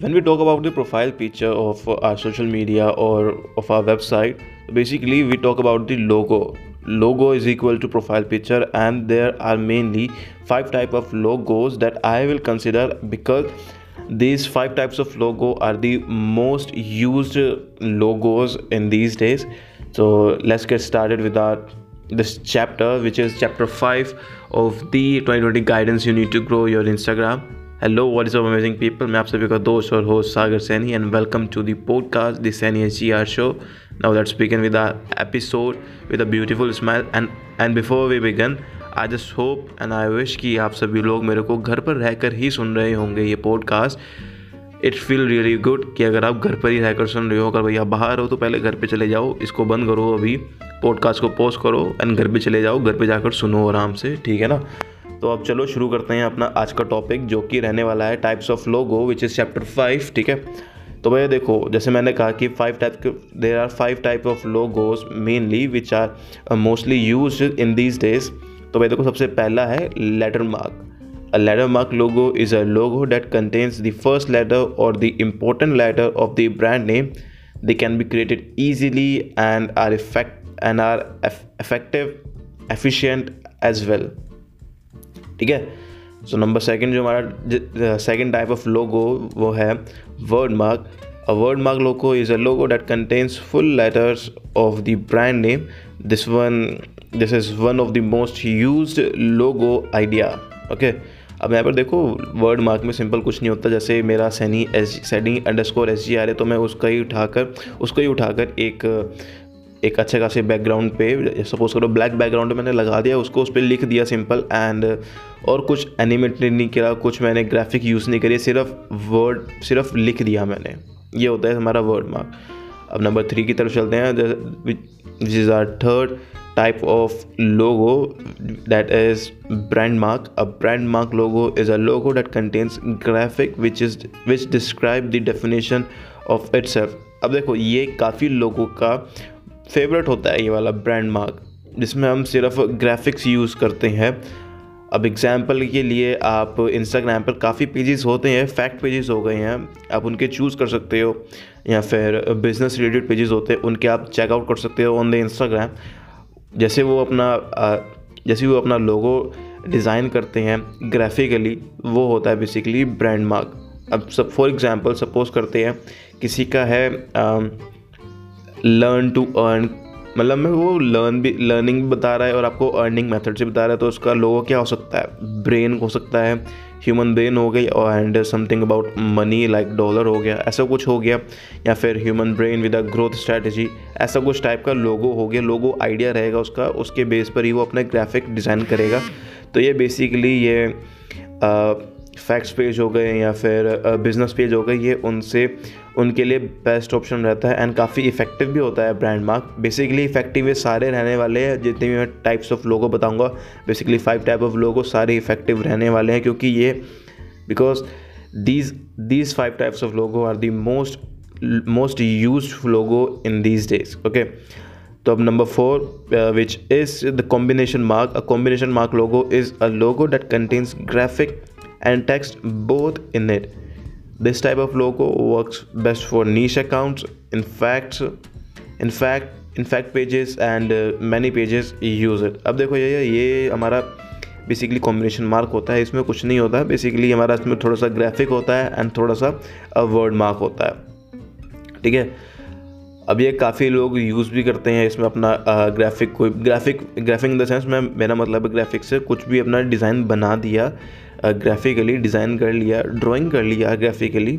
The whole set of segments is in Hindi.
when we talk about the profile picture of our social media or of our website basically we talk about the logo. Logo is equal to profile picture and there are mainly five type of logos that i will consider because these five types of logo are the most used logos in these days. So let's get started with our this chapter which is chapter 5 of the 2020 guidance you need to grow your instagram hello what is up amazing people मैं आप सभी का दोस्त और host Sagar Saini and welcome to the podcast the Saini H G R show now let's begin with episode with a beautiful smile and and before we begin I just hope and I wish कि आप सभी लोग मेरे को घर पर रहकर ही सुन रहे होंगे ये podcast it's feel really good कि अगर आप घर पर ही रहकर सुन रहे हो, अगर भैया बाहर हो तो पहले घर पे चले जाओ, इसको बंद करो अभी. पॉडकास्ट को पोस्ट करो एंड घर पे चले जाओ, घर पे जाकर सुनो आराम से, ठीक है ना? तो अब चलो शुरू करते हैं अपना आज का टॉपिक जो कि रहने वाला है types of logo which is chapter five ठीक है? तो भैया देखो, जैसे मैंने कहा कि फाइव टाइप के there are five type of logos mainly which are mostly use in these days तो भैया देखो, सबसे पहला है letter mark a letter mark logo is a logo that contains the first letter और the important letter of the brand name they can be created easily and are effect and are effective efficient as well ठीक है? सो नंबर सेकंड जो हमारा सेकंड टाइप ऑफ़ लोगो वो है word mark a word mark logo is a logo that contains full letters of the brand name this one this is one of the most use logo idea okay अब यहाँ पर देखो वर्ड मार्क में सिंपल कुछ नहीं होता। जैसे मेरा Saini S Saini underscore S G आ रहे तो मैं उसका ही उठाकर, उसको ही उठाकर एक एक अच्छे खासे बैकग्राउंड पे सपोज़ करो ब्लैक बैकग्राउंड मैंने लगा दिया, उसको उस पर लिख दिया सिंपल एंड और कुछ एनिमेट नहीं किया, कुछ मैंने ग्राफिक यूज़ नहीं करी, सिर्फ़ वर्ड सिर्फ़ लिख दिया मैंने। ये होता है हमारा वर्ड मार्क अब नंबर थ्री की तरफ़ चलते हैं which is are third type of logo that is brand mark a brand mark logo is a logo that contains graphic which is which describe the definition of it's अब देखो, ये काफ़ी लोगों का फेवरेट होता है ये वाला ब्रांड मार्क जिसमें हम सिर्फ़ ग्राफिक्स यूज़ करते हैं। अब एग्ज़ाम्पल के लिए आप इंस्टाग्राम पर काफ़ी पेजेस होते हैं फैक्ट पेजेस हो गए हैं आप उनके चूज़ कर सकते हो। या फिर बिज़नेस रिलेटेड पेजेस होते हैं उनके आप चेकआउट कर सकते हो ऑन द इंस्टाग्राम जैसे वो अपना जैसे वो अपना लोगो डिज़ाइन करते हैं ग्राफिकली वो होता है बेसिकली ब्रांड मार्क अब सब फॉर एग्ज़ाम्पल सपोज़ करते हैं किसी का है आ, लर्न टू अर्न मतलब मैं वो लर्न भी लर्निंग भी बता रहा है और आपको अर्निंग मेथड से बता रहा है तो उसका लोगो क्या हो सकता है? ब्रेन हो सकता है ह्यूमन ब्रेन हो गई and something about money like dollar हो गया, ऐसा कुछ हो गया, या फिर human brain with a growth strategy ऐसा कुछ टाइप का लोगो हो गया लोगो आइडिया रहेगा उसका, उसके बेस पर ही वो अपना ग्राफिक डिज़ाइन करेगा। तो ये बेसिकली ये फैक्ट्स पेज हो गए या फिर बिज़नेस पेज हो गए, ये उनसे, उनके लिए बेस्ट ऑप्शन रहता है एंड काफ़ी इफ़ेक्टिव भी होता है ब्रांड मार्क बेसिकली इफ़ेक्टिव ये सारे रहने वाले हैं, जितने भी मैं टाइप्स ऑफ़ लोगो बताऊँगा basically five type of logo सारे इफ़ेक्टिव रहने वाले हैं क्योंकि ये because these these five types of logo are the most most use logo in these days okay तो अब number four which is the combination mark a combination mark logo is a logo that contains graphic and text both in it This type of logo works best for niche accounts, in fact, in fact, in fact pages and uh, many pages use it. अब देखो ये ये हमारा बेसिकली कॉम्बिनेशन मार्क होता है इसमें कुछ नहीं होता। है बेसिकली हमारा इसमें थोड़ा सा ग्राफिक होता है एंड थोड़ा सा वर्ड मार्क होता है। ठीक है? अब ये काफ़ी लोग यूज़ भी करते हैं इसमें अपना ग्राफिक कोई graphic graphic in the sense में मेरा मतलब है ग्राफिक से कुछ भी अपना डिज़ाइन बना दिया। ग्राफिकली डिज़ाइन कर लिया ड्राइंग कर लिया ग्राफिकली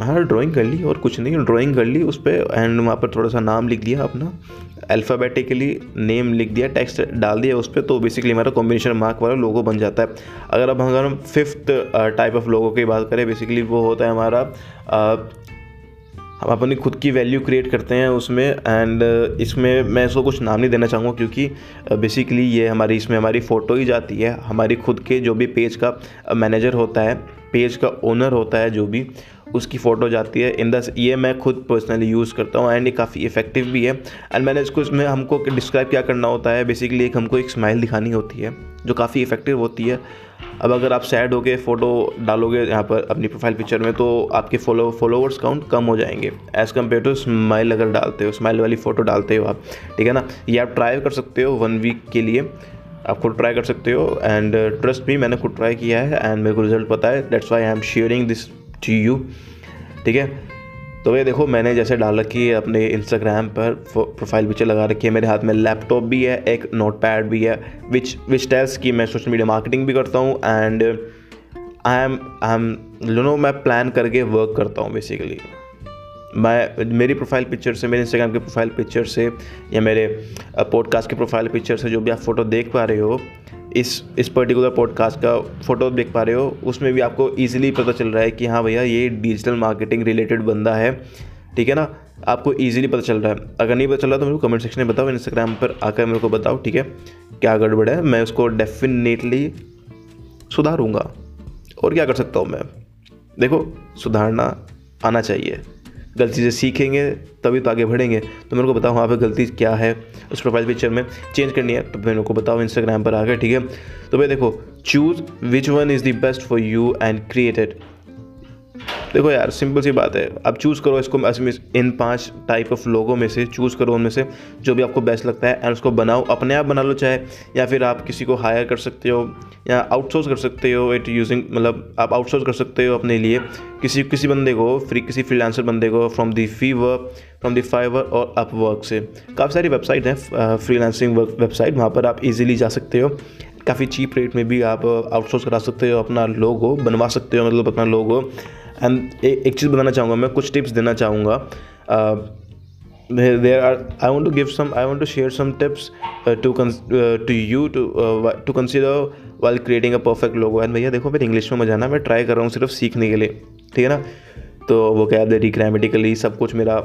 हाँ ड्राइंग कर ली और कुछ नहीं ड्राइंग कर ली, उस पर एंड वहाँ पर थोड़ा सा नाम लिख दिया अपना। अल्फ़ाबेटिकली नेम लिख दिया टेक्स्ट डाल दिया उस पर तो बेसिकली हमारा कॉम्बिनेशन मार्क वाला लोगो बन जाता है। अगर अब अगर हम फिफ्थ टाइप ऑफ़ लोगों की बात करें बेसिकली वो होता है हमारा हम अपनी खुद की वैल्यू क्रिएट करते हैं उसमें एंड uh, इसमें मैं इसको कुछ नाम नहीं देना चाहूँगा क्योंकि बेसिकली uh, ये हमारी इसमें हमारी फ़ोटो ही जाती है। हमारी खुद के जो भी पेज का मैनेजर uh, होता है पेज का ओनर होता है जो भी उसकी फ़ोटो जाती है। इन द ये मैं खुद पर्सनली यूज़ करता हूँ एंड ये काफ़ी इफ़ेक्टिव भी है। एंड मैंने इसको इसमें हमको डिस्क्राइब क्या करना होता है? बेसिकली एक हमको एक स्माइल दिखानी होती है जो काफ़ी इफ़ेक्टिव होती है। अब अगर आप सैड होकर फ़ोटो डालोगे यहाँ पर अपनी प्रोफ़ाइल पिक्चर में तो आपके फॉलो फॉलोअर्स काउंट कम हो जाएँगे। एज़ कंपेयर टू स्माइल अगर डालते हो स्माइल वाली फ़ोटो डालते हो आप, ठीक है ना? ये आप ट्राई कर सकते हो वन वीक के लिए। आप खुद ट्राई कर सकते हो एंड ट्रस्ट भी मैंने खुद ट्राई किया है एंड मेरे को रिज़ल्ट पता है। That's why I am sharing this to you ठीक है? तो ये देखो, मैंने जैसे डाल रखी है अपने इंस्टाग्राम पर प्रोफ़ाइल पिक्चर लगा रखी है मेरे हाथ में। लैपटॉप भी है, एक नोट पैड भी है विच विच टेल्स की मैं सोशल मीडिया मार्केटिंग भी करता हूँ and I am I am no मैं प्लान करके वर्क करता हूँ बेसिकली मैं, मेरी प्रोफ़ाइल पिक्चर से, मेरे इंस्टाग्राम के प्रोफ़ाइल पिक्चर से, या मेरे पॉडकास्ट के प्रोफ़ाइल पिक्चर से जो भी आप फ़ोटो देख पा रहे हो इस इस पर्टिकुलर पॉडकास्ट का फ़ोटो देख पा रहे हो, उसमें भी आपको ईजिली पता चल रहा है कि हाँ भैया, ये डिजिटल मार्केटिंग रिलेटेड बंदा है, ठीक है ना? आपको ईजिली पता चल रहा है। अगर नहीं पता चल रहा तो मेरे को कमेंट सेक्शन में बताओ इंस्टाग्राम पर आकर मेरे को बताओ, ठीक है? क्या गड़बड़ है? मैं उसको डेफिनेटली सुधारूँगा। और क्या कर सकता हूँ मैं? देखो, सुधारना आना चाहिए। गलती से सीखेंगे, तभी तो आगे बढ़ेंगे। तो मेरे को बताओ वहाँ पर गलती क्या है? उस प्रोफ़ाइल पिक्चर में चेंज करनी है तो मेरे को बताओ इंस्टाग्राम पर आकर ठीक है? तो भाई देखो choose which one is the best for you and created देखो यार सिंपल सी बात है। आप चूज़ करो इसको इन पाँच टाइप ऑफ़ लोगों में से चूज़ करो उनमें से, जो भी आपको बेस्ट लगता है एंड उसको बनाओ। अपने आप बना लो चाहे, या फिर आप किसी को हायर कर सकते हो, या आउटसोर्स कर सकते हो इट यूजिंग मतलब आप आउटसोर्स कर सकते हो अपने लिए। किसी किसी बंदे को फ्री किसी फ्रीलांसर बंदे को from the Fiverr from the Fiverr और अप वर्क से। काफ़ी सारी वेबसाइट हैं फ्रीलांसिंग वेबसाइट वहाँ पर आप इजीली जा सकते हो। काफ़ी चीप रेट में भी आप आउटसोर्स करा सकते हो, अपना लोगो बनवा सकते हो मतलब अपना लोगो एंड एक चीज़ बताना चाहूँगा, मैं कुछ टिप्स देना चाहूँगा। There are I want to give some I want to share some tips to to you to to consider while creating a perfect logo and भैया, देखो मेरे इंग्लिश में मज़ा आना, मैं ट्राई कर रहा हूँ सिर्फ़ सीखने के लिए, ठीक है ना? तो वो क्या है ग्रामेटिकली सब कुछ मेरा,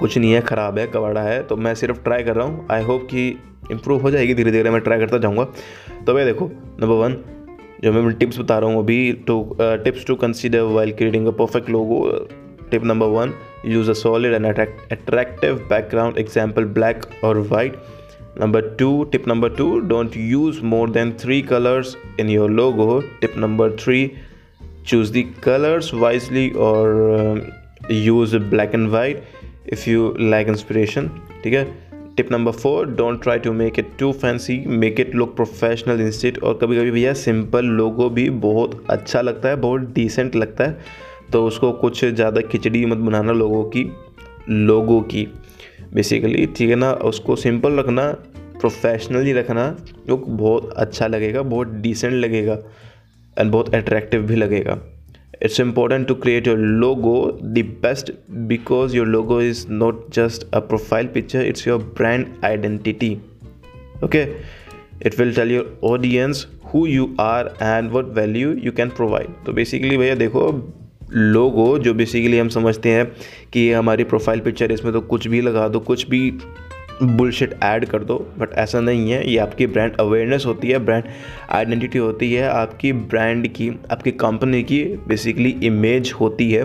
कुछ नहीं है, ख़राब है कबाड़ा है। तो मैं सिर्फ़ ट्राई कर रहा हूँ। आई होप कि इम्प्रूव हो जाएगी धीरे धीरे मैं ट्राई करता जाऊँगा। तो भैया देखो नंबर वन जो मैं टिप्स बता रहा हूँ अभी भी two tips to consider while creating a perfect logo tip number one use a solid and attractive background example black और white number two tip number two don't use more than three colours in your logo tip number three choose the colours wisely और use black and white if you lack inspiration ठीक है? Tip number four don't try to make it too fancy make it look professional instead और कभी कभी भैया सिंपल लोगो भी बहुत अच्छा लगता है, बहुत डिसेंट लगता है। तो उसको कुछ ज़्यादा खिचड़ी मत बनाना लोगों की लोगों की। बेसिकली ठीक है ना? उसको सिंपल रखना प्रोफेशनली रखना जो बहुत अच्छा लगेगा, बहुत डिसेंट लगेगा। एंड बहुत अट्रैक्टिव भी लगेगा। It's important to create your logo the best because your logo is not just a profile picture it's your brand identity okay it will tell your audience who you are and what value you can provide तो बेसिकली भैया देखो लोगो जो बेसिकली हम समझते हैं कि हमारी प्रोफ़ाइल पिक्चर इसमें तो कुछ भी लगा दो कुछ भी बुलशिट ऐड कर दो बट ऐसा नहीं है। ये आपकी ब्रांड अवेयरनेस होती है ब्रांड आइडेंटिटी होती है, आपकी ब्रांड की, आपकी कंपनी की बेसिकली इमेज होती है,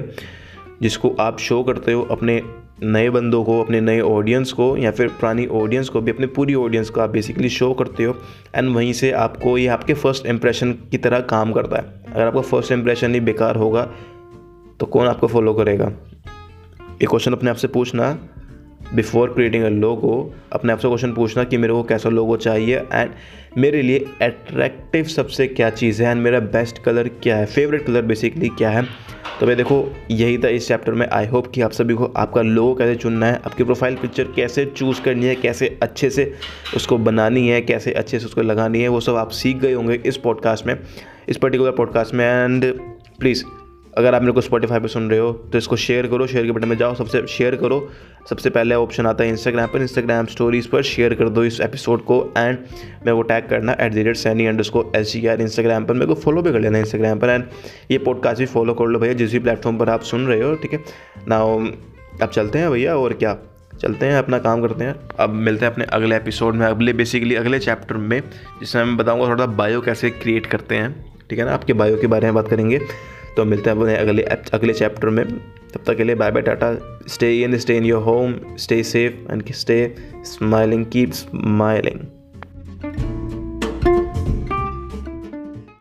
जिसको आप शो करते हो अपने नए बंदों को, अपने नए ऑडियंस को, या फिर पुरानी ऑडियंस को भी, अपने पूरी ऑडियंस को आप बेसिकली शो करते हो एंड वहीं से आपको ये आपके फ़र्स्ट इंप्रेशन की तरह काम करता है। अगर आपका फ़र्स्ट इंप्रेशन ही बेकार होगा तो कौन आपको फॉलो करेगा? ये क्वेश्चन अपने आप से पूछना। बिफोर क्रिएटिंग अ लोगो अपने आप से क्वेश्चन पूछना कि मेरे को कैसा लोगो चाहिए एंड मेरे लिए अट्रैक्टिव सबसे क्या चीज़ है एंड मेरा बेस्ट कलर क्या है? फेवरेट कलर बेसिकली क्या है? तो भाई देखो, यही था इस चैप्टर में. आई होप कि आप सभी को आपका लोगो कैसे चुनना है, आपकी प्रोफ़ाइल पिक्चर कैसे चूज़ करनी है, कैसे अच्छे से उसको बनानी है, कैसे अच्छे से उसको लगानी है, वो सब आप सीख गए होंगे इस पॉडकास्ट में, इस पर्टिकुलर पॉडकास्ट में. एंड प्लीज़ अगर आप मेरे को स्पॉटीफाई पे सुन रहे हो तो इसको शेयर करो शेयर के बटन में जाओ, सबसे शेयर करो। सबसे पहले ऑप्शन आता है इंस्टाग्राम पर। इंस्टाग्राम स्टोरीज़ पर शेयर कर दो इस एपिसोड को एंड मैं वो टैग करना at the rate Saini and उसको एस जी आर इंस्टाग्राम पर। मेरे को फॉलो भी कर लेना इंस्टाग्राम पर एंड ये पॉडकास्ट भी फॉलो कर लो भैया, जिस भी प्लेटफॉर्म पर आप सुन रहे हो, ठीक है? ना अब चलते हैं भैया, और क्या? चलते हैं, अपना काम करते हैं। अब मिलते हैं अपने अगले एपिसोड में, अगले बेसिकली अगले चैप्टर में, जिसमें मैं बताऊँगा थोड़ा बायो कैसे क्रिएट करते हैं, ठीक है ना? आपके बायो के बारे में बात करेंगे। तो मिलते हैं अपने अगले अगले चैप्टर में। तब तक के लिए bye bye Tata stay in stay in your home stay safe and stay smiling keep smiling